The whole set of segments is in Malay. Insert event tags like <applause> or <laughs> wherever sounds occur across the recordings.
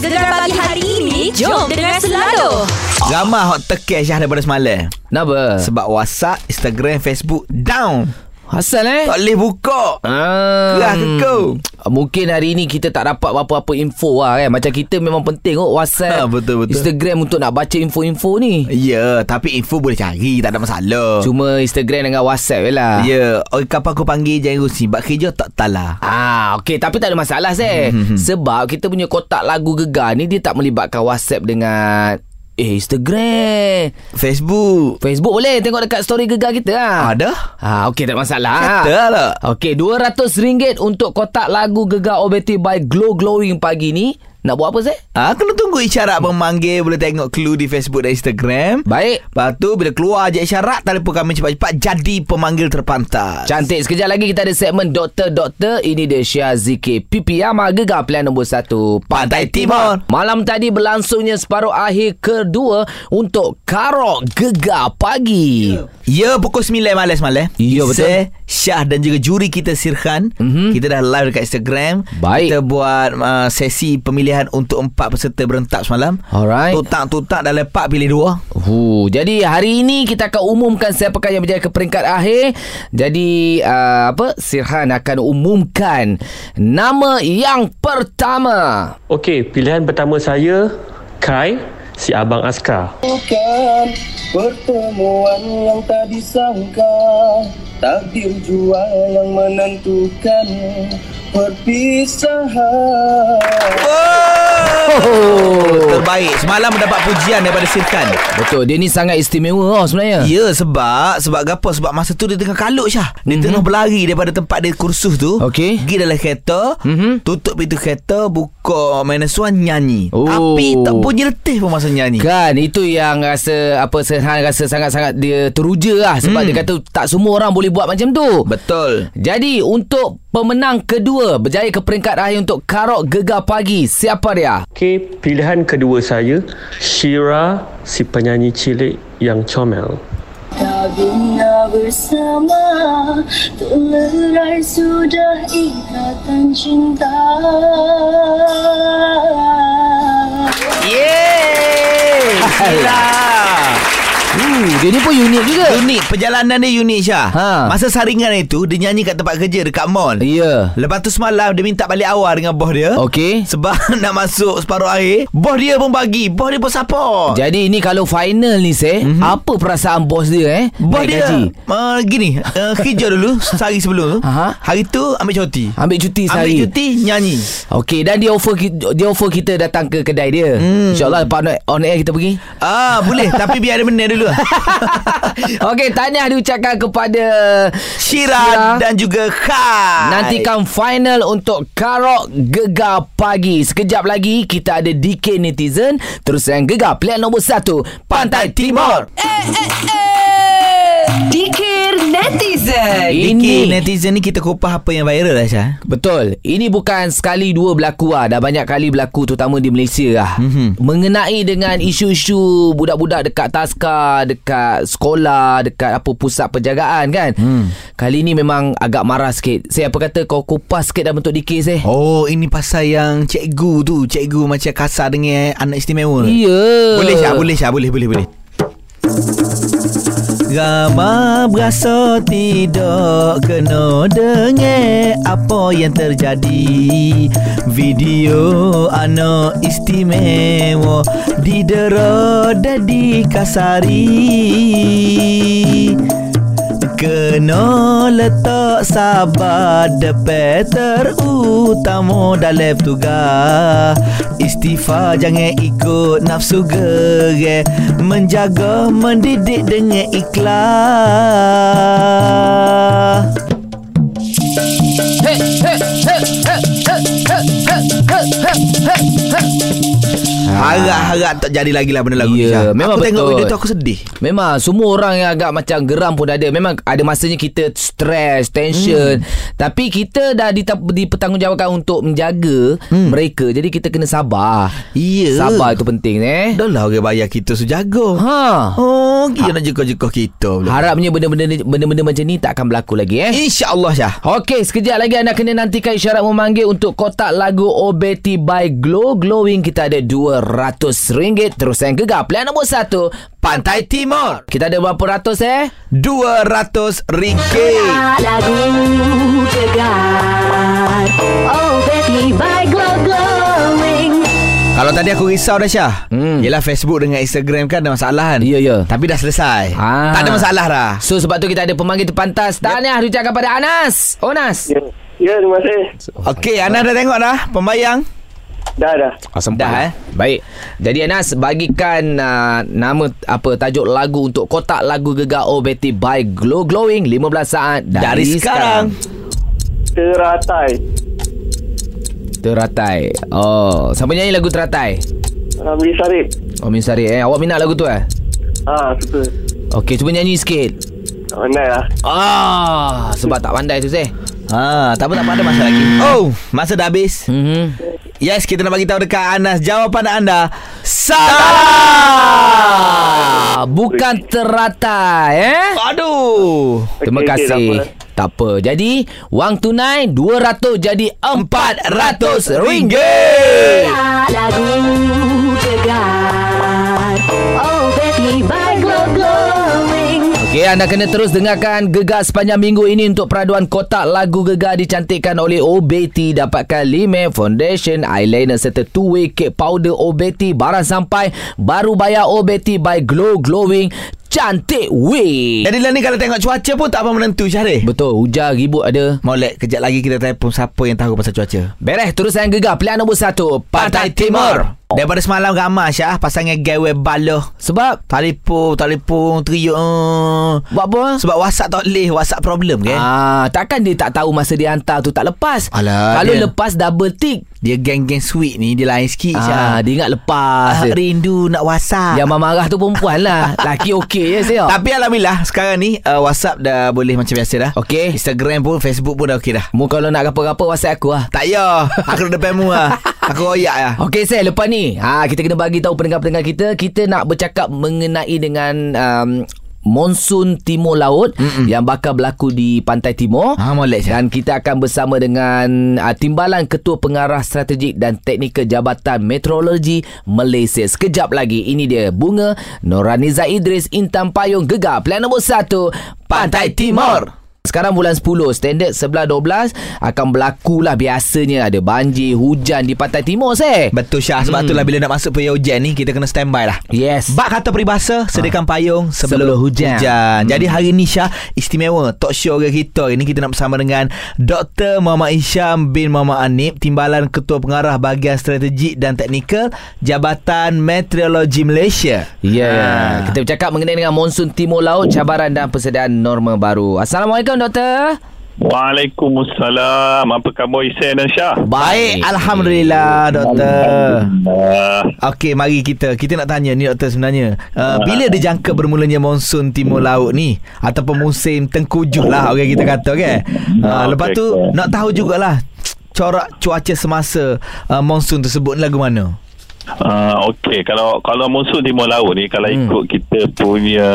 Gegar pagi hari ini Jom dengar selalu. Ramai hot teke Syah daripada semalam. Kenapa? Sebab WhatsApp, Instagram, Facebook down Asal eh? Tak boleh buka. Ah, Gerah ke kau? Mungkin hari ni kita tak dapat apa-apa info lah kan? Macam kita memang penting kot WhatsApp Ha, betul, betul. Instagram untuk nak baca info-info ni. Ya, tapi info boleh cari Tak ada masalah. Cuma Instagram dengan WhatsApp je lah. Ya, oh, kapan aku panggil jangan rusi? Sebab kerja tak talah Ah, okey tapi tak ada masalah saya. Sebab kita punya kotak lagu gegar ni dia tak melibatkan WhatsApp dengan eh Instagram. Facebook Facebook boleh tengok dekat story gegar kita ah. Ada? Ah, okey tak masalah. Kata lah Okey, RM200 untuk kotak lagu gegar OBT by Glow Glowing pagi ni. Nak buat apa saya? Ah, kena tunggu isyarat memanggil Boleh tengok clue di Facebook dan Instagram Baik. Lepas tu bila keluar je isyarat Telefon kami cepat-cepat Jadi pemanggil terpantas Cantik. Sekejap lagi kita ada segmen Doktor-Doktor. Ini dia Syah Zikir. PPM Gegar pilihan nombor 1. Pantai Timur. Malam tadi berlangsungnya separuh akhir kedua untuk Karok Gegar Pagi. Ya pukul 9 malam semalam Ya, betul. Saya, Syah dan juga juri kita Sirhan Mhm. Kita dah live dekat Instagram Baik. Kita buat uh, sesi pemilihan Untuk empat peserta berentak semalam Alright. Tutak-tutak dah lepak pilih dua Huh, jadi hari ini kita akan umumkan siapakah yang berjaya ke peringkat akhir. Jadi uh, apa? Sirhan akan umumkan nama yang pertama. Okey, pilihan pertama saya Kai, si abang Askar. Bukan pertemuan yang tak disangka Takdir jua yang menentukan perpisahan Oh, terbaik Semalam mendapat pujian daripada Sirhan Betul, dia ni sangat istimewa oh, sebenarnya. Ya sebab Sebab gapo Sebab masa tu dia tengah kalut Syah Dia mm-hmm. tengah berlari Daripada tempat dia kursus tu. Okey. Pergi dalam kereta Mhm. Tutup pintu kereta Buka minus one Nyanyi Oh. Tapi tak bunyi letih pun masa nyanyi Kan itu yang rasa apa Sirhan rasa sangat-sangat dia teruja lah sebab Hmm. dia kata tak semua orang boleh buat macam tu. Betul Jadi untuk pemenang kedua berjaya ke peringkat akhir untuk Karok Gegar Pagi. Siapa dia? Okey, pilihan kedua saya Shira, si penyanyi cilik yang comel. Tabunga bersama Tuk lerai sudah ikatan cinta Yeay Hello. Dia ni pun unik juga. Unik Perjalanan dia unik Syah Ha. Masa saringan itu Dia nyanyi kat tempat kerja Dekat mall Ya. Lepas tu semalam Dia minta balik awal dengan bos dia Okey. Sebab <laughs> nak masuk separuh akhir Bos dia pun bagi Bos dia pun support Jadi ini kalau final ni Mhm. mm-hmm. apa perasaan bos dia eh? Bos Naik dia gaji. uh, Gini uh, Kerja dulu <laughs> Sehari sebelum tu Aha. Hari tu ambil cuti Ambil cuti sehari. Ambil cuti Nyanyi Okey dan dia offer dia offer kita datang ke kedai dia. Hmm. InsyaAllah lepas on- on air kita pergi. Ah boleh Tapi biar ada benda dulu <laughs> <laughs> Okey, tahniah diucapkan kepada Syira dan juga Khai Nantikan final untuk Karok Gegar Pagi. Sekejap lagi kita ada DK Netizen. Terus yang Gegar pilihan nombor 1 Pantai Timur. Dikir Netizen Ini netizen ni kita kupas apa yang viral lah Syah Betul. Ini bukan sekali dua berlaku lah. Dah banyak kali berlaku terutama di Malaysia lah. Mhm. Mm-hmm. Mengenai dengan isu-isu budak-budak dekat taska, dekat sekolah, dekat apa pusat penjagaan kan. Hmm. Kali ni memang agak marah sikit. Saya apa kata kau kupas sikit dalam bentuk dikir saya. Oh ini pasal yang cikgu tu Cikgu macam kasar dengan anak istimewa Ya. Boleh Syah Boleh Syah Boleh boleh boleh Rama berasa tidak kena dengar apa yang terjadi. Video anak istimewa didera dan Kena letak sabar depan terutama dalam tugas Istighfar jangan ikut nafsu gerai Menjaga mendidik dengan ikhlas Harap-harap tak jadi lagi lah benda lagu ni Ya, Syah. memang Aku tengok betul. video tu aku sedih Memang semua orang yang agak macam geram pun ada. Memang ada masanya kita stres, tension. Hmm. Tapi kita dah ditap- dipertanggungjawabkan untuk menjaga hmm. mereka. Jadi kita kena sabar. Ya Sabar itu penting eh. Dah lah orang bayar kita sejago Ha. Oh Dia nak jekah-jekah kita pula Harapnya benda-benda ni- benda-benda macam ni tak akan berlaku lagi eh. InsyaAllah Syah Okey, sekejap lagi anda kena nantikan isyarat memanggil untuk kotak lagu OB Betty by Glow. Glowing kita ada RM200 terus yang gegar pilihan nombor 1 Pantai Timur. Kita ada berapa ratus eh? RM200 Lagu Gegar Oh Betty by Glow Kalau tadi aku risau dah Syah Hmm. Yelah Facebook dengan Instagram kan ada masalah kan Ya, ya. Tapi dah selesai Ah. Tak ada masalah dah So sebab tu kita ada pemanggil terpantas Tahniah diucapkan pada Anas Oh Nas Ya, ya terima kasih. Okey Ana dah tengok dah Pembayang Dah, dah. Oh, sempat Dah, eh. Baik. Jadi Anas bagikan uh, nama apa tajuk lagu untuk kotak lagu Gegar Oh Betty by Glow Glowing 15 saat dari, Dari sekarang. Teratai. Teratai. Oh, siapa nyanyi lagu Teratai? Amri Sarip. Oh Min Sari eh. Awak minat lagu tu eh? Ah, suka. Okey, cuba nyanyi sikit. Pandai lah. Ah, sebab tak pandai tu seh. Ha, tak apa tak apa ada masa lagi. Oh, masa dah habis. Mhm. Yes, kita nak bagi tahu dekat Anas jawapan anda salah. Ah, bukan Teratai eh? Aduh. Terima Okey, okey, kasih. tak Tak apa. Jadi, wang tunai 200 jadi 400 ringgit. Lagu Gegar Oh Betty by Glow Glowing Okey, anda kena terus dengarkan Gegar sepanjang minggu ini untuk peraduan kotak lagu Gegar dicantikkan oleh OBT. Dapatkan Lime Foundation, eyeliner serta two-way cake powder OBT. Barang sampai, baru bayar OBT by Glow Glowing. Cantik weh. Jadi lah ni kalau tengok cuaca pun tak apa menentu Syahril. Betul, hujan ribut ada. Molek, kejap lagi kita telefon siapa yang tahu pasal cuaca. Beres, terus yang Gegar. Pilihan nombor satu, Pantai Timur. Daripada semalam ramai Syah Pasangan gawe baloh Sebab, Telefon Telefon Teriuk uh. buat apa? Sebab WhatsApp tak boleh WhatsApp problem kan Ah, takkan dia tak tahu masa dia hantar tu tak lepas. Alah, Kalau dia- lepas double tick. Dia geng-geng sweet ni Dia lain sikit Ah, Syah dia ingat lepas. ah, je. Rindu nak WhatsApp Yang marah tu perempuan lah. <laughs> Laki okey je saya. Tapi Alhamdulillah Sekarang ni uh, WhatsApp dah boleh macam biasa dah Okey. Instagram pun Facebook pun dah okey dah Mu kalau nak apa-apa WhatsApp aku lah. Tak payah Aku duduk depanmu lah <laughs> Aku royak lah Okey saya lepas ni ha, Kita kena bagi tahu pendengar-pendengar kita Kita nak bercakap mengenai dengan um, Monsun Timur Laut Mm-mm. Yang bakal berlaku di Pantai Timur Ha, molek. Dan kita akan bersama dengan uh, Timbalan Ketua Pengarah Strategik dan Teknikal Jabatan Meteorologi Malaysia Sekejap lagi Ini dia Bunga Noraniza Idris Intan Payung Gegar Pilihan nombor 1 Pantai Timur sekarang bulan 10 Standard 11-12 Akan berlakulah biasanya Ada banjir Hujan di Pantai Timur seh Betul Syah Sebab Hmm. itulah bila nak masuk period hujan ni Kita kena standby lah Yes Bak kata peribahasa Sediakan payung sebelum, Sebelum hujan. hujan. Jadi hari ni Syah Istimewa Talk show kita Ini kita nak bersama dengan Dr. Muhammad Isham bin Muhammad Anip Timbalan Ketua Pengarah Bahagian Strategik dan Teknikal Jabatan Meteorologi Malaysia Ya yeah. Ah. Kita bercakap mengenai dengan monsun Timur Laut Cabaran dan persediaan norma baru Assalamualaikum doktor Waalaikumsalam. Apa khabar Isen dan Syah? Baik Alhamdulillah Doktor Uh, Okey, mari kita kita nak tanya ni doktor sebenarnya. Uh, bila dijangka bermulanya monsun timur laut ni ataupun musim tengkujuh lah orang kita kata kan. Uh, lepas tu nak tahu jugalah corak cuaca semasa uh, monsun tersebut ni lagu mana? Uh, Okey, kalau kalau monsun Timur Laut ni kalau Hmm. ikut kita punya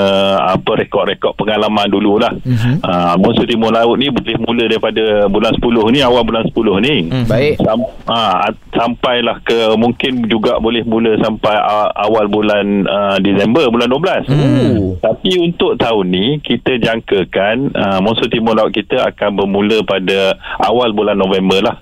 apa rekod-rekod pengalaman dululah. Mhm. Uh, monsun Timur Laut ni boleh mula daripada bulan 10 ni, awal bulan 10 ni. Mhm. Baik Sam, ah, sampailah ke mungkin juga boleh mula sampai uh, awal bulan uh, Disember bulan 12. Hmm. Tapi untuk tahun ni kita jangkakan uh, monsun timur laut kita akan bermula pada awal bulan November lah.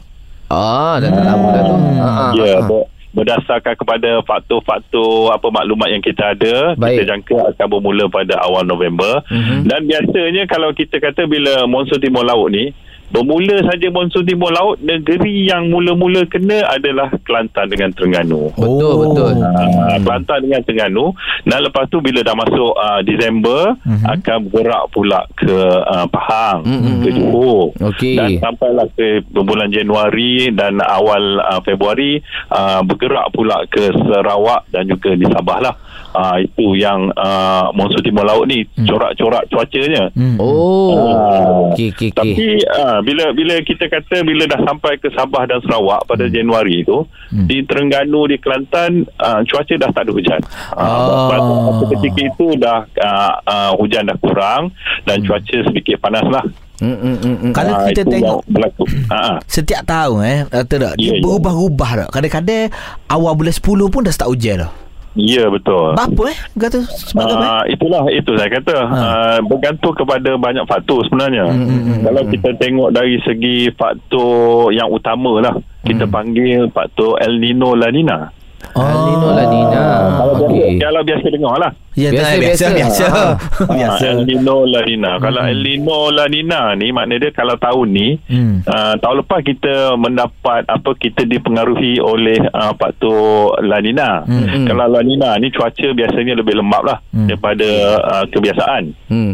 Ah, dah tak lama dah tu ah, Ya, ah, ah. Ber- berdasarkan kepada faktor-faktor apa maklumat yang kita ada, Baik. kita jangka akan bermula pada awal November. Mhm. Dan biasanya kalau kita kata bila monsun timur laut ni Bermula saja monsun timur laut Negeri yang mula-mula kena adalah Kelantan dengan Terengganu Betul Oh. betul Uh, Kelantan dengan Terengganu dan lepas tu bila dah masuk uh, Disember Mhm. akan bergerak pula ke uh, Pahang Mhm. ke Johor Okey. dan sampailah ke bulan Januari dan awal uh, Februari uh, bergerak pula ke Sarawak dan juga di Sabah lah uh, itu yang uh, monsun timur laut ni corak-corak cuacanya Hmm. Oh Okey okey okey tapi uh, bila bila kita kata bila dah sampai ke Sabah dan Sarawak pada Hmm. Januari itu di Terengganu di Kelantan uh, cuaca dah tak ada hujan. Oh. Uh, ketika itu dah uh, uh, hujan dah kurang dan cuaca sedikit panas lah. Mm, mm, mm, mm. Kalau Ah, kita tengok berlaku. Ha, ha. Setiap tahun eh tak Dia Ya, ya. berubah-ubah tak Kadang-kadang Awal bulan 10 pun dah start hujan dah Ya betul. Apa eh Kata sebab apa eh? Uh, itulah itu saya kata Ha. uh, bergantung kepada banyak faktor sebenarnya. Hmm, hmm, hmm, Kalau kita tengok dari segi faktor yang utama lah kita Hmm. panggil faktor El Nino La Nina. El Nino La Nina. Kalau biasa, Okey. kalau biasa dengar lah. Ya, Biasa, biasa, biasa, biasa. biasa. Ah, <laughs> biasa. El Nino La Nina. Kalau El Nino La Nina ni maknanya dia kalau tahun ni Hmm. uh, tahun lepas kita mendapat apa kita dipengaruhi oleh uh, faktor La Nina. Hmm. Kalau La Nina ni cuaca biasanya lebih lembap lah Hmm. daripada uh, kebiasaan. Hmm.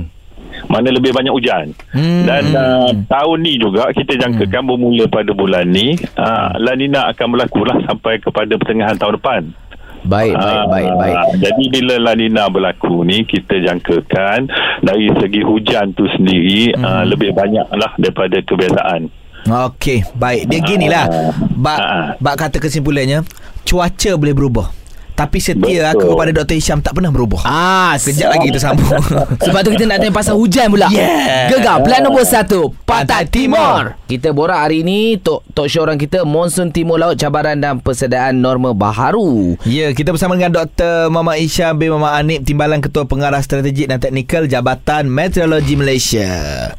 Mana lebih banyak hujan. Hmm. Dan uh, tahun ni juga kita jangkakan bermula pada bulan ni uh, La Nina akan berlaku lah sampai kepada pertengahan tahun depan. Baik, baik, Ah, baik, baik. Jadi bila La Nina berlaku ni kita jangkakan dari segi hujan tu sendiri hmm. uh, lebih banyak lah daripada kebiasaan. Okey, baik. Dia ginilah. Bak Ah. bak kata kesimpulannya, cuaca boleh berubah. Tapi setia Betul. aku kepada Dr. Hisham tak pernah berubah. Ah, Kejap lagi kita sambung. <laughs> Sebab tu kita nak tanya pasal hujan pula. Yeah. Gegar plan nombor satu. Pantai Pantai Timur. Kita borak hari ni talk, talk show orang kita Monsun Timur Laut cabaran dan persediaan norma baharu. Ya, kita bersama dengan Dr. Muhammad Isyam bin Muhammad Anip, Timbalan Ketua Pengarah Strategik dan Teknikal Jabatan Meteorologi Malaysia.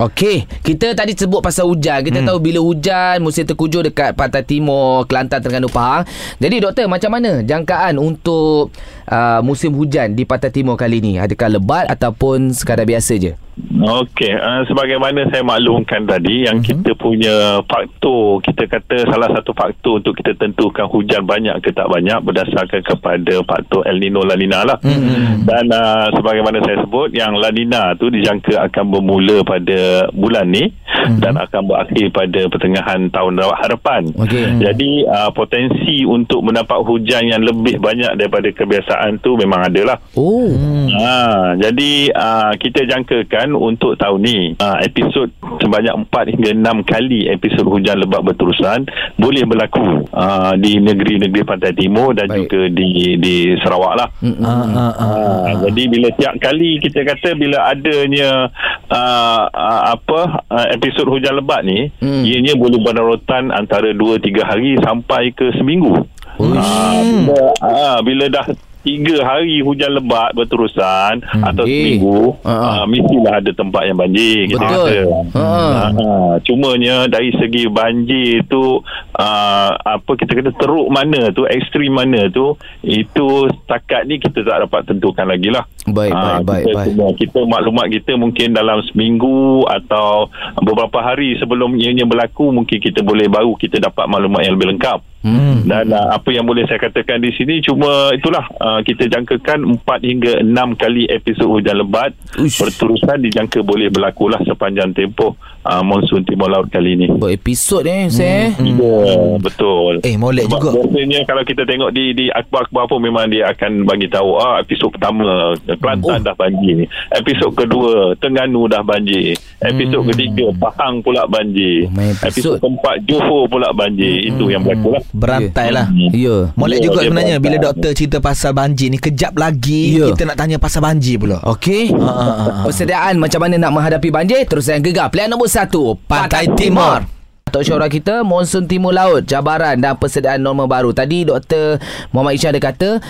Okey, kita tadi sebut pasal hujan. Kita hmm. tahu bila hujan musim terkujur dekat Pantai Timur, Kelantan, Terengganu, Pahang. Jadi doktor, macam mana jangkaan untuk uh, musim hujan di Pantai Timur kali ni? Adakah lebat ataupun sekadar biasa je? Okey, uh, sebagaimana saya maklumkan tadi yang uh-huh. kita punya faktor, kita kata salah satu faktor untuk kita tentukan hujan banyak ke tak banyak berdasarkan kepada faktor El Nino La Nina lah. Uh-huh. Dan uh, sebagaimana saya sebut yang La Nina tu dijangka akan bermula pada bulan ni uh-huh. dan akan berakhir pada pertengahan tahun hadapan. Okey. Jadi uh, potensi untuk mendapat hujan yang lebih banyak daripada kebiasaan tu memang ada lah. Oh. Ha, jadi uh, kita jangkakan untuk tahun ni uh, episod sebanyak 4 hingga 6 kali episod hujan lebat berterusan boleh berlaku uh, di negeri-negeri pantai timur dan Baik. juga di di Sarawak lah. Mm-mm. Ah, ah, ah. Ha, jadi bila tiap kali kita kata bila adanya uh, uh, apa uh, episod hujan lebat ni Hmm. ianya boleh berdarutan antara 2 3 hari sampai ke seminggu. Ah, bila, ah, bila dah tiga hari hujan lebat berterusan hmm. atau Eh. seminggu ah. uh, mestilah ada tempat yang banjir kita Betul. kata. Ha. Ah, cumanya dari segi banjir tu uh, apa kita kata teruk mana tu ekstrim mana tu itu setakat ni kita tak dapat tentukan lagi lah Baik, Ah, baik, baik, kita, baik. Cuma, kita maklumat kita mungkin dalam seminggu atau beberapa hari sebelum ianya berlaku mungkin kita boleh baru kita dapat maklumat yang lebih lengkap Hmm. dan uh, apa yang boleh saya katakan di sini cuma itulah uh, kita jangkakan 4 hingga 6 kali episod hujan lebat Uish. berterusan dijangka boleh berlakulah sepanjang tempoh uh, monsun timur laut kali ini. Berepisod eh, saya. Hmm. Ya, betul. Eh, molek Sebab juga. Biasanya kalau kita tengok di di akhbar-akhbar pun memang dia akan bagi tahu ah episod pertama Kelantan oh. dah banjir. Episod kedua Terengganu dah banjir. Episod hmm. ketiga Pahang pula banjir. Oh, episod. episod keempat Johor pula banjir. Hmm. Itu yang berlaku lah. Berantai lah. Ya. Molek Ya, juga sebenarnya berantai. bila doktor cerita pasal banjir ni kejap lagi Ya. kita nak tanya pasal banjir pula. Okey. Ah, ah, ah. Persediaan macam mana nak menghadapi banjir? Terus yang gegar. Pilihan nombor satu. Pantai Timur. Show orang kita Monsun Timur Laut Cabaran dan persediaan norma baru Tadi Dr. Muhammad Isyan ada kata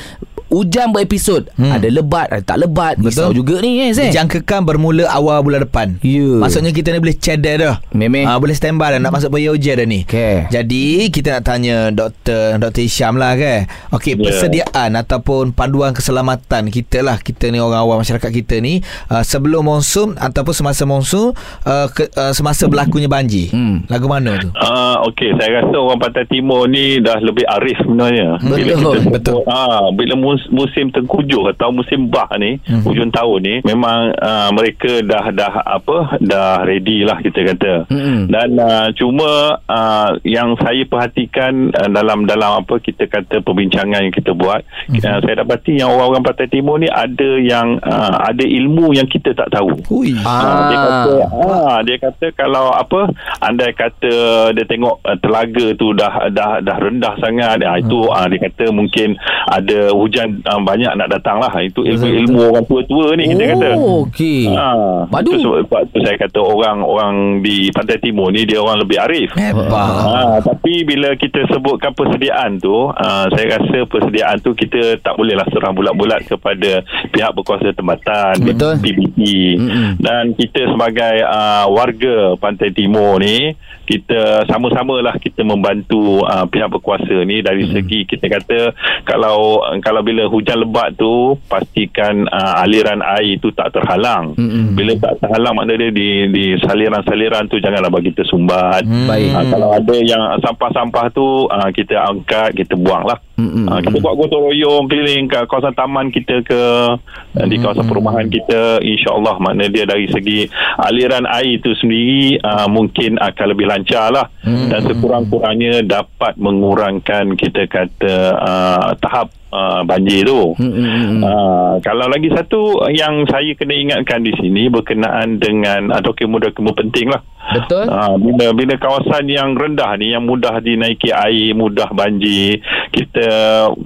Hujan berepisod hmm. Ada lebat Ada tak lebat Risau juga ni eh Zek Dijangkakan bermula awal bulan depan. Ya. Maksudnya kita ni boleh cedek dah. Memang. Ah, boleh standby dah nak masuk periode hujan dah ni. Okey. Jadi kita nak tanya Dr. Dr. Hisham lah kan. Okey, Ya. persediaan ataupun panduan keselamatan kita lah. Kita ni orang awam masyarakat kita ni uh, sebelum monsun ataupun semasa monsun uh, ke, uh, semasa berlakunya banjir. Hmm. Lagu mana tu? Ah okey saya rasa orang Pantai Timur ni dah lebih arif sebenarnya. Betul, kita betul. Ah bila mus, musim tengkujuh atau musim bah ni Mhm. hujung tahun ni memang ah, mereka dah dah apa dah ready lah kita kata. Mhm. Dan ah, cuma ah, yang saya perhatikan ah, dalam dalam apa kita kata perbincangan yang kita buat ah, saya dapati yang orang-orang Pantai Timur ni ada yang ah, ada ilmu yang kita tak tahu. Hui. Ah. Dia kata ah dia kata kalau apa andai kata dia tengok uh, telaga tu dah dah dah rendah sangat ah itu ah dia kata mungkin ada hujan uh, banyak nak datang lah itu ilmu-ilmu orang tua-tua ni kita kata Oh, okey. Ha, Padu. itu sebab, tu saya kata orang-orang di Pantai Timur ni dia orang lebih arif. Hebat. Ha, tapi bila kita sebutkan persediaan tu, uh, saya rasa persediaan tu kita tak bolehlah serah bulat-bulat kepada pihak berkuasa tempatan, Betul. PBT. Mm-mm. Dan kita sebagai uh, warga Pantai Timur ni, kita sama-samalah kita membantu uh, pihak berkuasa ni dari segi kita kata kalau kalau bila hujan lebat tu pastikan uh, aliran air tu tak terhalang. Mm-mm. Bila tak terhalang maknanya dia di di saliran-saliran tu janganlah bagi tersumbat. Hmm. Baik. Uh, kalau ada yang sampah-sampah tu uh, kita angkat, kita buanglah. Mm-mm. Uh, kita buat gotong royong keliling ke kawasan taman kita ke uh, di kawasan perumahan kita insya-Allah makna dia dari segi aliran air itu sendiri uh, mungkin akan lebih lancar lah. Dan sekurang-kurangnya dapat mengurangkan kita kata uh, tahap uh, banjir tu. Mm-mm. Uh, kalau lagi satu yang saya kena ingatkan di sini berkenaan dengan uh, dokumen-dokumen penting lah. Betul? Uh, bila bila kawasan yang rendah ni yang mudah dinaiki air, mudah banjir, kita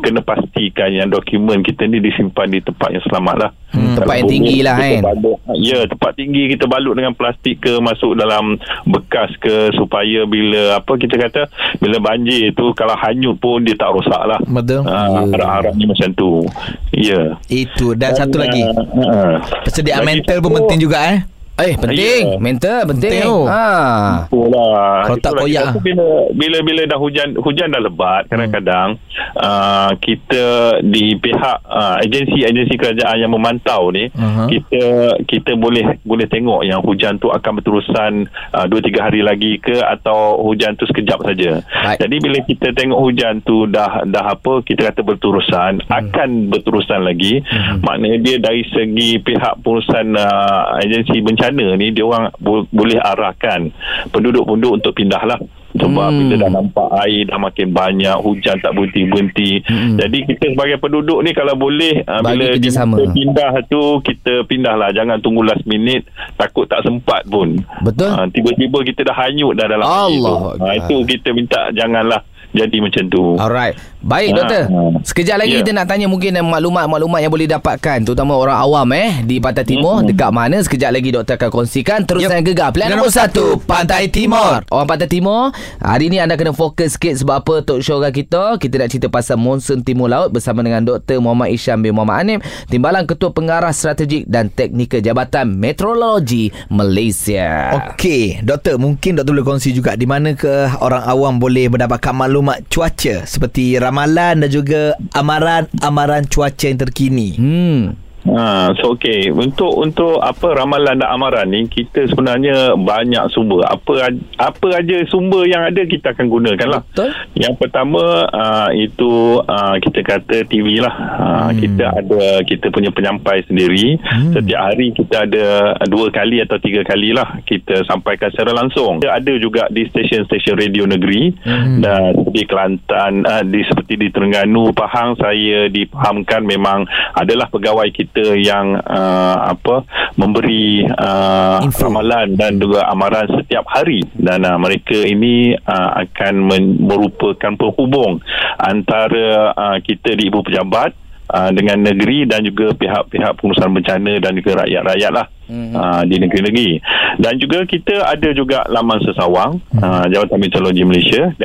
kena pastikan yang dokumen kita ni disimpan di tempat yang selamat lah. Hmm, tempat yang tinggi lah, kan? balut, ya, tempat tinggi kita balut dengan plastik ke masuk dalam bekas ke supaya bila apa kita kata bila banjir tu kalau hanyut pun dia tak rosak lah. Betul. Uh, harap-harapnya macam tu. Ya. Itu dan satu lagi. uh, uh, Persediaan lagi mental pun penting juga eh. Eh, penting. Ya. Mental penting. Penting, oh. Ha. Itulah. Kalau tak Itulah. koyak. Kita Bila bila bila dah hujan hujan dah lebat kadang-kadang uh, kita di pihak uh, agensi-agensi kerajaan yang memantau ni Aha. kita kita boleh boleh tengok yang hujan tu akan berterusan uh, 2 3 hari lagi ke atau hujan tu sekejap saja. Baik. Jadi bila kita tengok hujan tu dah dah apa kita kata berterusan akan berterusan lagi maknanya dia dari segi pihak pengurusan uh, agensi bencana ni dia orang bo- boleh arahkan penduduk-penduduk untuk pindah lah sebab Hmm. bila dah nampak air dah makin banyak hujan tak berhenti-berhenti Hmm. jadi kita sebagai penduduk ni kalau boleh uh, Bagi bila kerjasama. kita pindah tu kita pindah lah jangan tunggu last minute takut tak sempat pun Betul. Ah, tiba-tiba kita dah hanyut dah dalam air tu. Allah Ah, Akbar. itu kita minta janganlah jadi macam tu Alright. Baik Ha, doktor. ha. Sekejap lagi Ya. kita nak tanya mungkin maklumat-maklumat yang boleh dapatkan terutama orang awam eh di Pantai Timur Hmm. dekat mana sekejap lagi doktor akan kongsikan terus Yep. dengan gegar pilihan nombor nombor satu satu, Pantai Timur. Orang Pantai Timur Hari ni anda kena fokus sikit Sebab apa Talk show kita Kita nak cerita pasal Monsun Timur Laut Bersama dengan Dr. Muhammad Isyam bin Muhammad Anim Timbalan Ketua Pengarah Strategik Dan Teknikal Jabatan Meteorologi Malaysia Okey, doktor, mungkin doktor boleh kongsi juga di mana ke orang awam boleh mendapatkan maklumat cuaca seperti ramalan dan juga amaran-amaran cuaca yang terkini. Hmm Ha, so okey untuk untuk apa ramalan dan amaran ni kita sebenarnya banyak sumber. Apa apa aja sumber yang ada kita akan gunakan lah. Betul. yang pertama uh, itu uh, kita kata TV lah. Uh, Hmm. kita ada kita punya penyampai sendiri. Setiap hari kita ada dua kali atau tiga kali lah kita sampaikan secara langsung. Kita ada juga di stesen-stesen radio negeri. Hmm. dan seperti Kelantan uh, di seperti di Terengganu Pahang saya dipahamkan memang adalah pegawai kita yang uh, apa memberi uh, Info. ramalan dan juga amaran setiap hari dan uh, mereka ini uh, akan men- merupakan penghubung antara uh, kita di ibu pejabat uh, dengan negeri dan juga pihak-pihak pengurusan bencana dan juga rakyat-rakyat lah Mhm. uh, di negeri-negeri dan juga kita ada juga laman sesawang uh, Jabatan Meteorologi Malaysia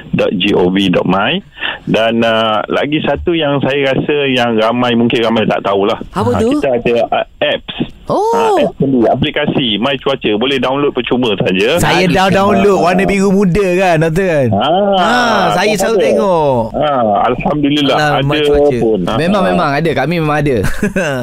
www.met.gov.my dan uh, lagi satu yang saya rasa yang ramai mungkin ramai tak tahulah. Apa Ah, tu? kita ada uh, apps Oh. Sendiri, aplikasi My Cuaca boleh download percuma saja Saya dah download warna biru muda kan, doktor kan? Ah, Ah, saya selalu ada. tengok. Ah, Alhamdulillah Alah, ada My Cuaca. pun. Ah, Memang ah. memang ada Kami memang ada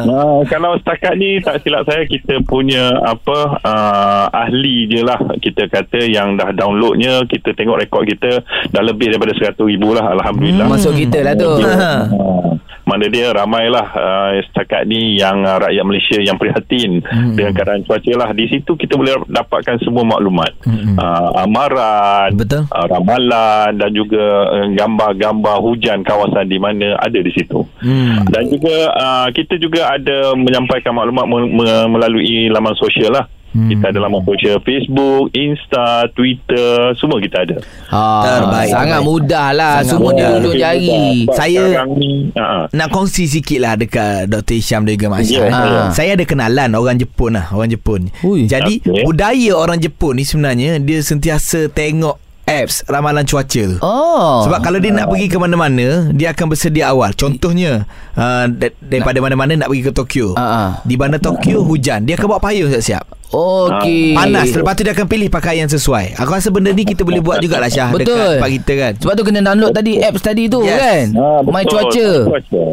Uh, <laughs> kalau setakat ni tak silap saya kita punya apa uh, ahli je lah kita kata yang dah downloadnya kita tengok rekod kita dah lebih daripada 100 ribu lah Alhamdulillah. Masuk kita lah tu Uh, <laughs> mana dia ramailah uh, setakat ni yang uh, rakyat Malaysia yang prihatin hmm. dengan keadaan cuaca lah di situ kita boleh dapatkan semua maklumat hmm. uh, amaran Betul. uh, ramalan dan juga uh, gambar-gambar hujan kawasan di mana ada di situ Hmm. dan juga uh, kita juga ada menyampaikan maklumat me- me- melalui laman sosial lah Hmm. Kita ada laman sosial Facebook, Insta, Twitter, semua kita ada. Ah, Terbaik, Sangat mudah lah Sangat Semua mudah. duduk jari Saya- sekarang ni, uh, Nak kongsi sikit lah dekat Dr. Isham dan juga Mak Aisyah. Ya, eh. ya. Saya ada kenalan orang Jepun lah. Orang Jepun. Ui. Jadi Okey. budaya orang Jepun ni sebenarnya dia sentiasa tengok apps ramalan cuaca tu. Oh Sebab kalau dia nak pergi ke mana-mana Dia akan bersedia awal Contohnya uh, da- Daripada mana-mana nak pergi ke Tokyo Ah, ah. Di bandar Tokyo hujan Dia akan bawa payung siap-siap Okey Panas Lepas tu dia akan pilih pakaian sesuai Aku rasa benda ni kita boleh buat jugalah Syah Betul. Dekat tempat kita kan Sebab tu kena download tadi Apps tadi tu Yes. kan Ah, betul. My cuaca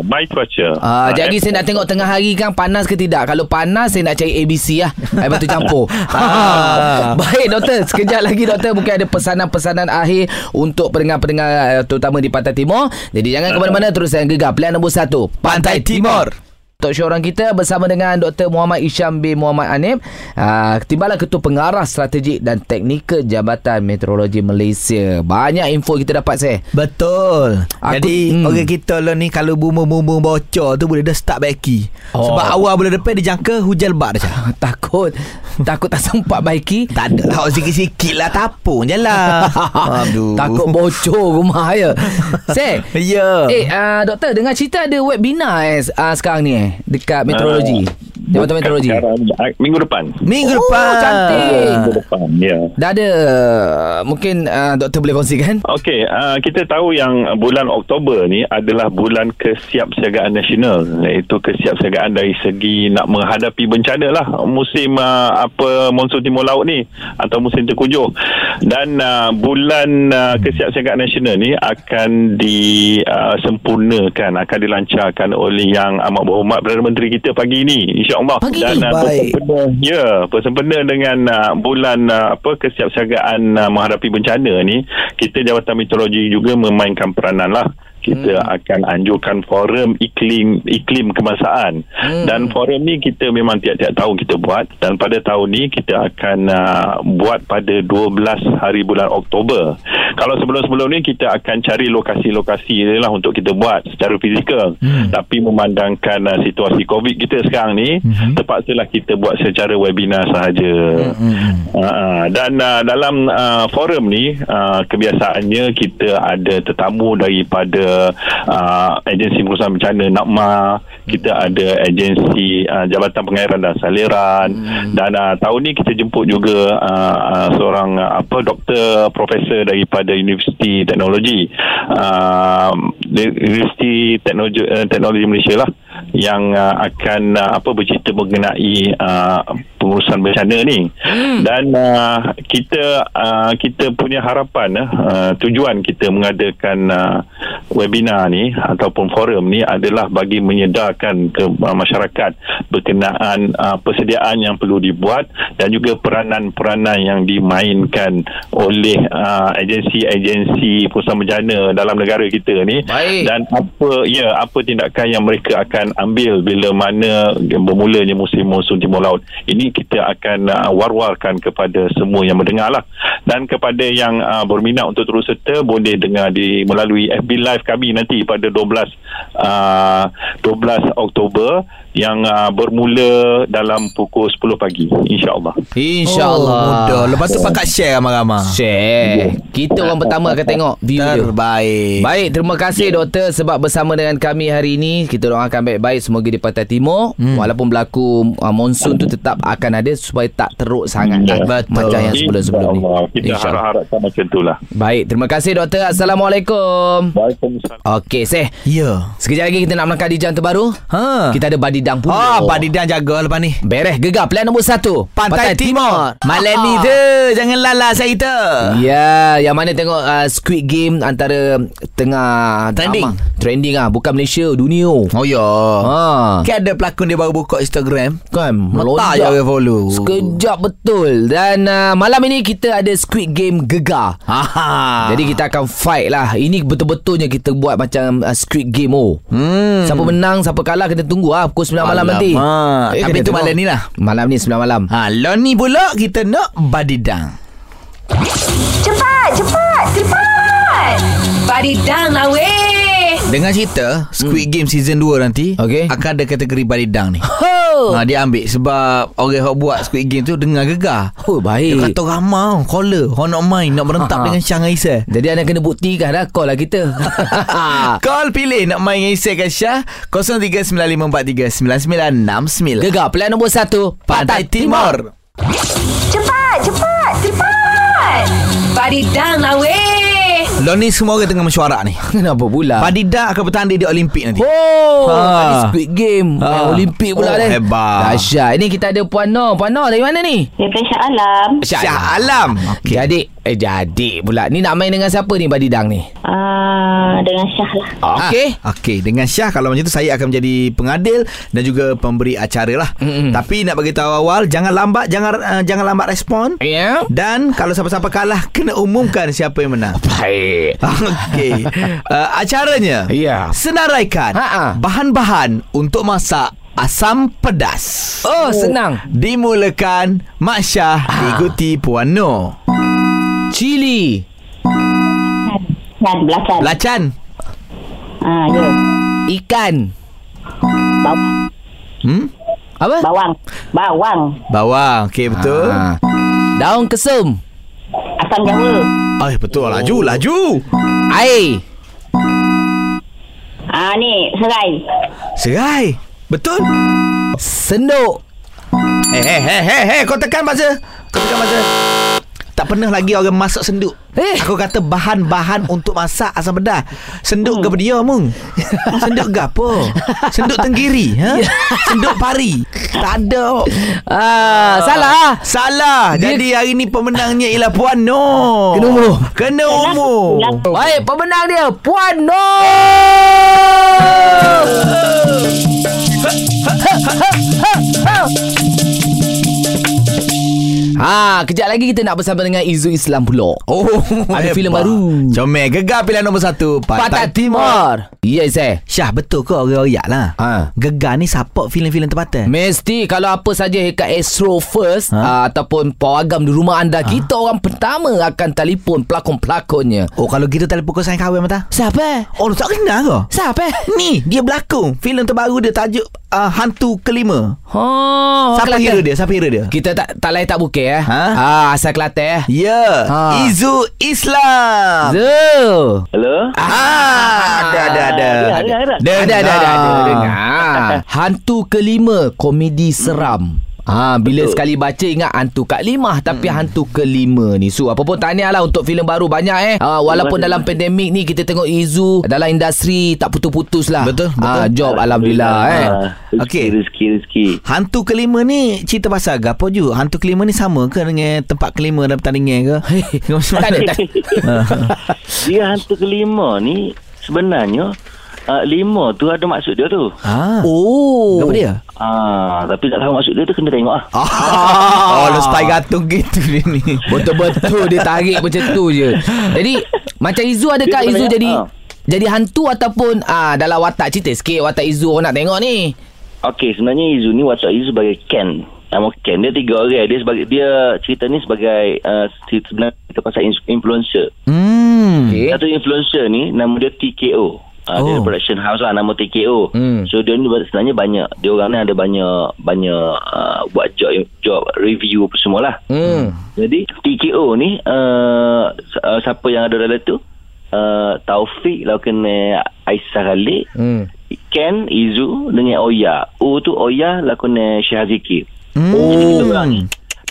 My cuaca. Ah, Ah, jadi app- saya nak tengok tengah hari kan panas ke tidak. Kalau panas saya nak cari ABC lah. Air batu campur. <laughs> Ah. <laughs> Baik doktor, sekejap lagi doktor mungkin ada pesanan-pesanan akhir untuk pendengar-pendengar eh, terutama di Pantai Timur. Jadi jangan ke mana-mana terus saya gegar pilihan nombor 1 Pantai Timur. Talk show orang kita bersama dengan Dr. Muhammad Isham bin Muhammad Anib uh, Timbalan Ketua Pengarah Strategik dan Teknikal Jabatan Meteorologi Malaysia Banyak info kita dapat saya Betul Aku- Jadi hmm. orang kita lah ni Kalau bumbung-bumbung bocor tu Boleh dah start baiki Oh. Sebab awal bulan depan Dia jangka hujan lebat dah. <laughs> Takut Takut tak sempat baiki Tak ada lah Sikit-sikit lah Tapung je lah <laughs> Aduh Takut bocor rumah ya. <laughs> Sek. Ya Eh, uh, doktor dengar cerita ada webinar eh uh, sekarang ni eh dekat meteorologi. Jabatan Meteorologi. Sekarang, ah, minggu depan. Minggu Oh, depan cantik. Minggu depan, ya. Dah ada uh, mungkin uh, doktor boleh kongsikan? Okey, uh, kita tahu yang bulan Oktober ni adalah bulan kesiapsiagaan nasional iaitu kesiapsiagaan dari segi nak menghadapi bencana lah musim uh, apa monsun timur laut ni atau musim terkujuh dan uh, bulan uh, kesiapsiagaan nasional ni akan disempurnakan akan dilancarkan oleh yang amat berhormat Perdana Menteri kita pagi ni insya-Allah Pagi dan ni? uh, Baik. bersempena ya bersempena dengan uh, bulan uh, apa kesiapsiagaan uh, menghadapi bencana ni kita Jabatan Meteorologi juga memainkan peranan lah kita hmm. akan anjurkan forum iklim iklim kemasaan hmm. dan forum ni kita memang tiap-tiap tahun kita buat dan pada tahun ni kita akan uh, buat pada 12 hari bulan Oktober kalau sebelum-sebelum ni kita akan cari lokasi-lokasi ni lah untuk kita buat secara fizikal hmm. tapi memandangkan uh, situasi covid kita sekarang ni hmm. terpaksalah kita buat secara webinar sahaja hmm. uh, dan uh, dalam uh, forum ni uh, kebiasaannya kita ada tetamu daripada uh, agensi pengurusan bencana NAPMA kita ada agensi uh, Jabatan Pengairan dan Saliran. Hmm. dan uh, tahun ni kita jemput juga uh, uh, seorang uh, apa doktor profesor daripada Universiti Teknologi. Uh, Universiti Teknologi uh, Teknologi Malaysia lah yang uh, akan uh, apa bercerita mengenai uh, pengurusan bencana ni hmm. dan uh, kita uh, kita punya harapan uh, tujuan kita mengadakan uh, webinar ni ataupun forum ni adalah bagi menyedarkan ke uh, masyarakat berkenaan uh, persediaan yang perlu dibuat dan juga peranan-peranan yang dimainkan oleh uh, agensi-agensi pengurusan bencana dalam negara kita ni Baik. dan apa ya apa tindakan yang mereka akan ambil bila mana bermulanya musim monsun timur laut. Ini kita akan uh, war-warkan kepada semua yang mendengar lah. Dan kepada yang uh, berminat untuk terus serta boleh dengar di melalui FB live kami nanti pada 12 uh, 12 Oktober yang uh, bermula dalam pukul 10 pagi insyaallah InsyaAllah. oh, Mudah Lepas tu pakat share ramai-ramai Share. Kita orang pertama akan tengok view dia. Terbaik Baik, terima kasih doktor sebab bersama dengan kami hari ini. Kita doakan baik-baik semoga di Pantai Timur hmm. walaupun berlaku uh, monsun tu tetap akan ada supaya tak teruk sangat Ya. lah, Betul. macam yang sebelum-sebelum ni. Kita harap-harapkan macam itulah Baik, terima kasih doktor. Assalamualaikum. Waalaikumsalam Okey, Seh. Ya Sekejap lagi kita nak melangkah di jam terbaru. Ha. Kita ada badidang pula. Oh, Pak Didan jaga lepas ni Beres gegar plan nombor satu Pantai, Timur Malam ni tu Jangan lala saya kita Ya, yang mana tengok uh, Squid Game antara tengah Trending. Amang. Trending ah, bukan Malaysia, dunia. Oh ya Ha. Kan ada pelakon dia baru buka Instagram Kan Melonjak je orang follow Sekejap betul Dan uh, malam ini kita ada Squid Game Gegar Haha. Jadi kita akan fight lah Ini betul-betulnya kita buat macam uh, Squid Game oh hmm. Siapa menang Siapa kalah Kita tunggu lah Pukul 9 malam nanti Alamak. Tapi kena tu tengok. malam ni lah. Malam ni 9 malam Ha, lo ni pula kita nak badidang. Cepat, cepat, cepat. Badidang lah weh. Dengar cerita Squid Game season 2 nanti Okey. akan ada kategori badidang ni. Kenapa? Ha, dia ambil sebab orang yang buat Squid Game tu dengar gegar. Oh, Dia baik. kata ramah caller Orang nak main Nak berentak Ha. dengan Syah dengan Isai Jadi anda kena buktikan dah call lah kita. <laughs> Call pilih nak main dengan Isai ke Syah 0395439969 Gegar pilihan nombor satu Pantai Timur Cepat, cepat, cepat. Padidang lah weh. Lo ni semua orang tengah mesyuarat ni <laughs> Kenapa pula? Padida akan bertanding di Olimpik nanti Oh, Ha. Squid Game Ha. Olimpik pula Oh, ni. hebat. Dahsyat. Ini kita ada Puan Noh. Puan Noh dari mana ni? Daripada Shah Alam. Syah Alam Okay. Jadi, eh jadi pula. Ni nak main dengan siapa ni Badidang ni? Ah, dengan Syah lah. Okey. Ah, Okey, dengan Syah kalau macam tu saya akan menjadi pengadil dan juga pemberi acara lah. Mm-mm. Tapi nak bagi tahu awal, jangan lambat, jangan uh, jangan lambat respon. Ya. Dan kalau siapa-siapa kalah kena umumkan siapa yang menang. Baik. <laughs> Okey. Uh, acaranya Ya. senaraikan Ha-ha. bahan-bahan untuk masak asam pedas. Oh, senang. Dimulakan Mak Syah diikuti Puan Noh. Cili. Kan, belacan. Belacan. Ah, ya. Ikan. Bawang. Hmm? Apa? Bawang. Bawang. Bawang. Okey, betul. Ah. Daun kesum. Asam Jawa. Ay, betul. Laju, laju. Air. Ah, ni, serai. Serai. Betul. Senduk. Eh, eh, eh, eh, eh, kau tekan buzzer. Kau tekan buzzer. Tak pernah lagi orang masak senduk. Eh. Aku kata bahan-bahan untuk masak asam pedas. Senduk ke dia mung? <laughs> Senduk ke apa? Senduk tenggiri, ha? Senduk pari. Tak ada. Ah, salah. Salah. Jadi hari ni pemenangnya ialah Puan Noh. Kena umur. Kena umur. Baik, pemenang dia Puan Noh. Ha, kejap lagi kita nak bersama dengan Izu Islam pula. Oh, Ada hebat. filem baru. Comel gegar pilihan nombor satu. Pantai Timur. Yes, eh. Syah betul ke orang royak lah Ha. Gegar ni support filem-filem tempatan Mesti kalau apa saja dekat Astro First Ha? ha? ataupun pawagam di rumah anda, kita orang pertama akan telefon pelakon-pelakonnya. Oh kalau gitu telefon kau sayang kahwin mata Siapa? Oh tak kenal ke Siapa? Ni dia berlakon Filem terbaru dia tajuk uh, Hantu Kelima Oh, Siapa hero dia Siapa hero dia Kita tak tak lain tak bukit eh. Ha? Ah, asal Kelantan eh. Ya Ha. Izu Islam Zul. Hello? Ah, ada ada ada. Ada, ada, ada. Ada ada ada ada dengar. Hantu kelima komedi seram. Ha, bila Betul. sekali baca ingat hantu Kak Limah tapi hmm. hantu kelima ni. So apa pun tahniah lah untuk filem baru banyak eh. Ha, walaupun dalam pandemik ni kita tengok Izu dalam industri tak putus-putus lah. Betul, Ha, betul. job alhamdulillah eh. Ah, rezeki, Okey. Rezeki, rezeki. Hantu kelima ni cerita pasal apa ju? Hantu kelima ni sama ke dengan tempat kelima dalam pertandingan ke? <laughs> Tak ada, <laughs> Dia hantu kelima ni sebenarnya uh, lima tu ada maksud dia tu. Ah. Oh. Apa dia? Ah, tapi tak tahu maksud dia tu kena tengok ah. Ah. <laughs> Oh, lu style gantung gitu dia ni. Betul-betul dia tarik macam tu je. Jadi macam Izu adakah Dia Izu jadi ha. jadi hantu ataupun ah dalam watak cerita sikit watak Izu orang nak tengok ni. Okey, sebenarnya Izu ni watak Izu sebagai Ken. Nama Ken dia tiga orang. Dia sebagai dia cerita ni sebagai uh, cerita sebenarnya kita pasal in- influencer. Hmm. Okey. Satu influencer ni nama dia TKO. Uh, oh. Dia Oh. production house lah nama TKO. Hmm. So dia ni sebenarnya banyak. Dia orang ni ada banyak banyak uh, buat job job review apa semua lah. Hmm. Jadi TKO ni uh, uh, siapa yang ada dalam tu? Uh, Taufik lah kena Aisyah Khalid. Hmm. Ken Izu dengan Oya. O tu Oya lah kena Syahziki. Hmm. Jadi kita orang ni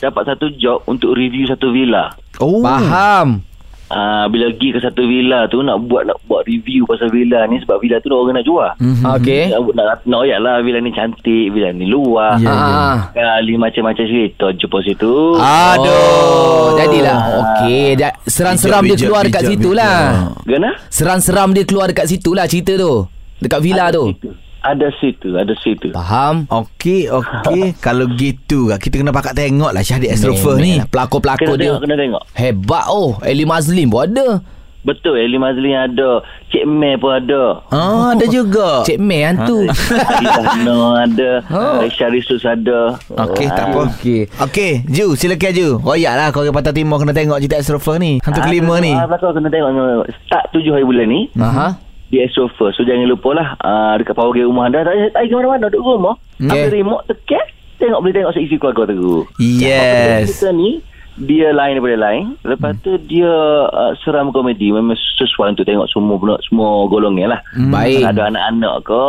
dapat satu job untuk review satu villa. Oh. Faham. Ah bila pergi ke satu villa tu nak buat nak buat review pasal villa ni sebab villa tu orang nak jual. Mhm. Okey. Nak, nak, nak oyak lah villa ni cantik, villa ni luar. Ya, ya. Ah. Kali macam-macam cerita jumpa situ. Aduh. Oh, jadilah. Okey, seram-seram dia keluar bijak, dekat bijak, situ lah. bijak. Gana? Seram-seram dia keluar dekat situ lah cerita tu. Dekat villa Ada tu. situ. Ada situ, ada situ. Faham? Okey, okey. <laughs> Kalau gitu kita kena pakat tengok lah Syahdi Astrofer ni. Pelakon-pelakon Kena dia. tengok, kena tengok. Hebat oh. Eli Mazlim pun ada. Betul, Eli Mazlin ada. Cik Mei pun ada. Ah, ada juga. Cik Mei hantu. Dino ada. <laughs> Oh. Aisyah Risus ada. Okey, tak apa. Okey. Okey, Ju, silakan Ju. Royak lah kau orang Pantai Timur kena tengok cerita Astrofer ni. Hantu Ah, kelima ni. Ah, belakang kena tengok. kena. Start tujuh hari bulan ni. Aha. Di Astro First. So jangan lupa lah. Uh, dekat power game rumah anda. Tak tak payah ke mana-mana. Duduk rumah. Ambil remote tekan Tengok boleh tengok seisi keluarga terus Yes. Kita ni dia lain daripada lain Lepas tu dia uh, seram komedi Memang sesuai untuk tengok semua pula, semua golongan lah Baik. Ada anak-anak ke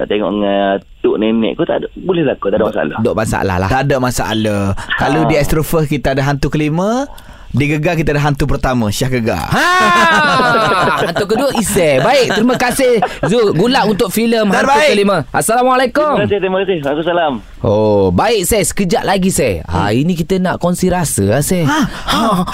Nak tengok dengan tuk nenek ke tak ada Boleh lah ke tak ada masalah Dok masalah lah Tak ada masalah. Kalau di extrovert kita ada hantu kelima, di gegar kita ada hantu pertama, Syah Gegar. Ha, <laughs> hantu kedua Isai. Baik, terima kasih Zul. Gulak untuk filem hantu Terbaik. kelima. Assalamualaikum. Terima kasih, terima kasih Waalaikumsalam Oh, baik saya sekejap lagi saya. Ha, ini kita nak kongsi rasa lah saya.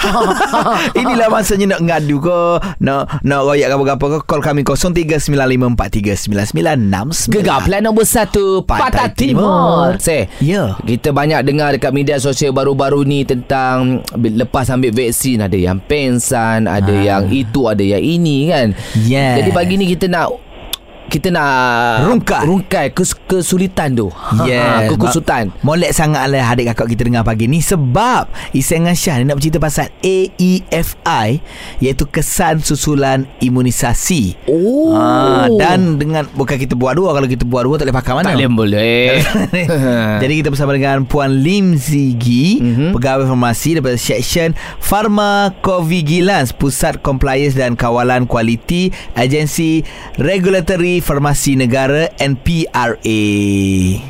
<laughs> Inilah masanya nak ngadu ke, nak nak royak apa-apa ke, call kami 0395439969. Gegar plan nombor satu Pantai, Pantai Timur. Timur. Saya. Ya. Kita banyak dengar dekat media sosial baru-baru ni tentang lepas ambil vaksin ada yang pensan, ada Ah. yang itu, ada yang ini kan. Yes. Jadi pagi ni kita nak kita nak Rungkai. rungkai kes, kesulitan tu. Yes. kekusutan. Ma- Molek sangat lah adik kakak kita dengar pagi ni sebab Isai dengan Syah ni nak bercerita pasal AEFI iaitu kesan susulan imunisasi. Oh. Ah, dan dengan bukan kita buat dua kalau kita buat dua tak boleh pakai mana. tak boleh boleh. <laughs> Jadi kita bersama dengan Puan Lim Zigi, Mhm. mm-hmm. pegawai farmasi daripada Seksyen Pharmacovigilance Pusat Compliance dan Kawalan Kualiti Agensi Regulatory Farmasi Negara NPRA.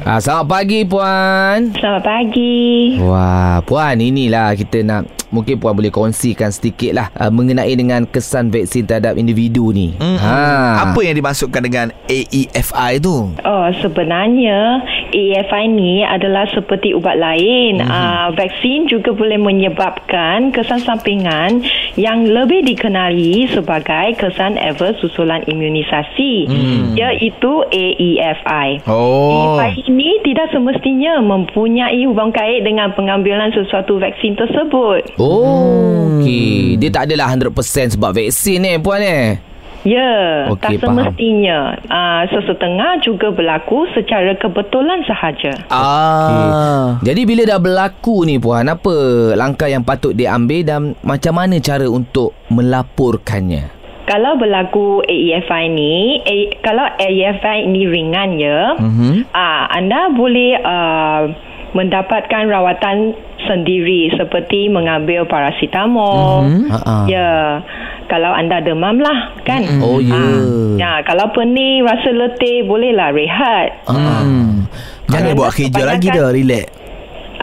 ah, selamat pagi puan. Selamat pagi. Wah, puan inilah kita nak mungkin puan boleh kongsikan sedikit lah uh, mengenai dengan kesan vaksin terhadap individu ni. Mm-hmm. Ha. Apa yang dimaksudkan dengan AEFI tu? Oh, sebenarnya AFI ni adalah seperti ubat lain. Mhm. Mm-hmm. Uh, vaksin juga boleh menyebabkan kesan sampingan yang lebih dikenali sebagai kesan adverse susulan imunisasi. Mm. Iaitu AEFI. Oh. AFI ini tidak semestinya mempunyai hubungan kait dengan pengambilan sesuatu vaksin tersebut. Oh, okey. Dia tak adalah 100% sebab vaksin ni puan eh. Ya, Okey, tak faham. semestinya. Uh, sesetengah juga berlaku secara kebetulan sahaja. Ah. Jadi bila dah berlaku ni puan, apa langkah yang patut diambil dan macam mana cara untuk melaporkannya? Kalau berlaku AEFI ni, A, kalau AEFI ni ringan ya, Mhm. ah, anda boleh uh, mendapatkan rawatan sendiri seperti mengambil paracetamol. Mhm. Ha-ha. Ya, kalau anda demam lah kan. Oh, ya. Ah, ya, kalau pening, rasa letih, bolehlah rehat. Hmm. Jangan buat kerja lagi dah, relax.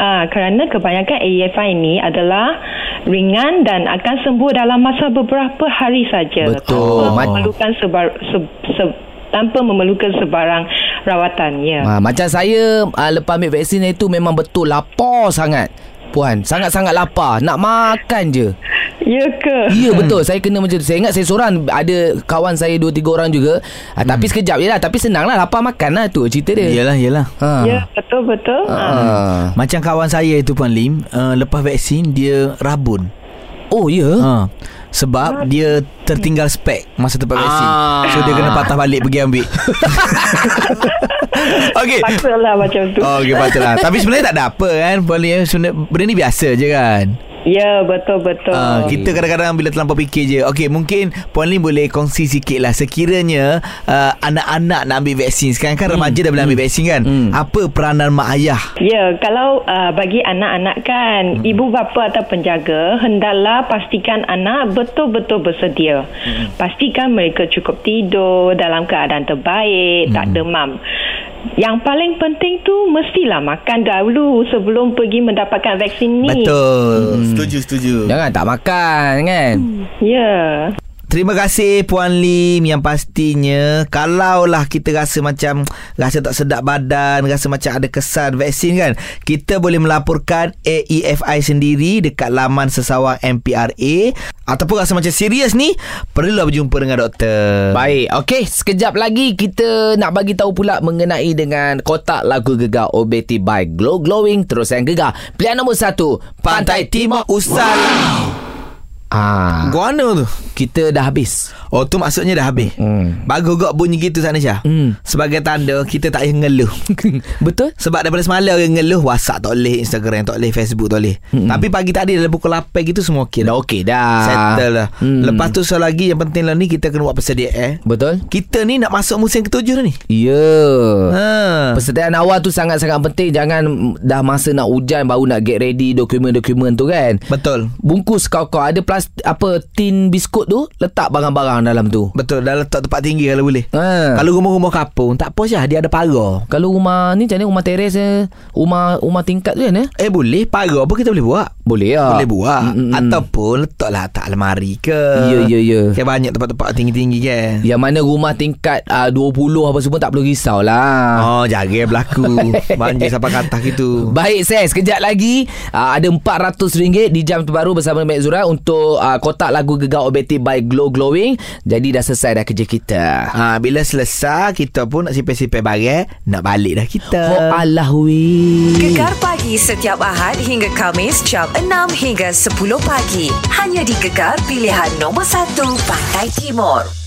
Ah, kerana kebanyakan AEFI ini adalah ringan dan akan sembuh dalam masa beberapa hari saja. Betul. Tanpa memerlukan sebar, se, se, tanpa memerlukan sebarang rawatan. Ya. Ha, macam saya uh, lepas ambil vaksin itu memang betul lapar sangat. Puan, sangat-sangat lapar. Nak makan je. Ya ke? Ya <laughs> betul Saya kena macam tu Saya ingat saya seorang Ada kawan saya Dua tiga orang juga ha, Tapi sekejap je lah Tapi senang lah Lapar makan lah tu Cerita dia Yelah, yelah. ha. Ya, betul-betul. ha. Ah. Macam kawan saya itu Puan Lim, uh, lepas vaksin dia rabun. Oh ya yeah. Ha. Sebab dia tertinggal spek masa tempat vaksin. Ah. So dia kena patah balik pergi ambil. <laughs> Okey. Patutlah macam tu. Oh, okey patutlah. Tapi sebenarnya tak ada apa kan. Lim, sebenarnya benda ni biasa je kan. Ya, betul-betul. Uh, kita kadang-kadang bila terlampau fikir je Okey mungkin Puan Lim boleh kongsi sikit lah Sekiranya uh, Anak-anak nak ambil vaksin Sekarang kan remaja dah boleh ambil vaksin kan Hmm. Apa peranan mak ayah Ya, kalau uh, bagi anak-anak kan, hmm. ibu bapa atau penjaga hendaklah pastikan anak betul-betul bersedia. Hmm. Pastikan mereka cukup tidur dalam keadaan terbaik, hmm. tak demam. Yang paling penting tu mestilah makan dahulu sebelum pergi mendapatkan vaksin ni. Betul hmm. Setuju setuju Jangan tak makan kan Ya. Terima kasih Puan Lim yang pastinya kalaulah kita rasa macam rasa tak sedap badan, rasa macam ada kesan vaksin kan, kita boleh melaporkan AEFI sendiri dekat laman sesawang MPRA ataupun rasa macam serius ni, perlulah berjumpa dengan doktor. Baik Okey Sekejap lagi Kita nak bagi tahu pula Mengenai dengan Kotak lagu gegar OBT by Glow Glowing Terus yang gegar Pilihan nombor satu Pantai Timur Usala. Ah, Guana tu. kita dah habis. Oh tu maksudnya dah habis. Hmm. Bagus gak bunyi gitu sana Syah. Hmm. Sebagai tanda kita tak payah ngeluh. <laughs> Betul? Sebab daripada semalam orang ngeluh WhatsApp tak boleh, Instagram tak boleh, Facebook tak boleh. Mm-mm. Tapi pagi tadi dalam pukul 8 gitu semua okey Dah okey dah. Settle dah. Hmm. Lepas tu soal lagi yang penting lah ni kita kena buat persediaan. Eh. Betul? Kita ni nak masuk musim ketujuh dah ni. Ya. Ha. Persediaan awal tu sangat-sangat penting Jangan dah masa nak hujan Baru nak get ready Dokumen-dokumen tu kan Betul. Bungkus kau-kau Ada plastik Apa Tin biskut tu Letak barang-barang dalam tu Betul. Dah letak tempat tinggi kalau boleh. ha. Kalau rumah-rumah kapung tak apa Syah, dia ada pagar. Kalau rumah ni Macam mana rumah teres eh? Rumah rumah tingkat tu kan eh? Eh boleh pagar pun kita boleh buat. Boleh lah Boleh buat Mm-mm. Ataupun letaklah atas almari ke Ya ya ya Kan banyak tempat-tempat tinggi-tinggi kan Yang mana rumah tingkat uh, 20 apa semua Tak perlu risau lah Oh jaga berlaku <laughs> Banjir sampai ke atas gitu Baik saya sekejap lagi uh, ada RM400 di jam terbaru bersama Mek Zura untuk uh, kotak lagu Gegar Obeti by Glow Glowing. Jadi dah selesai dah kerja kita. ha, Bila selesai Kita pun nak sipir-sipir barang Nak balik dah kita Oh Allah wi. Gegar pagi setiap Ahad hingga Kamis jam 6 hingga 10 pagi. Hanya di Gegar pilihan nombor 1 Pantai Timur.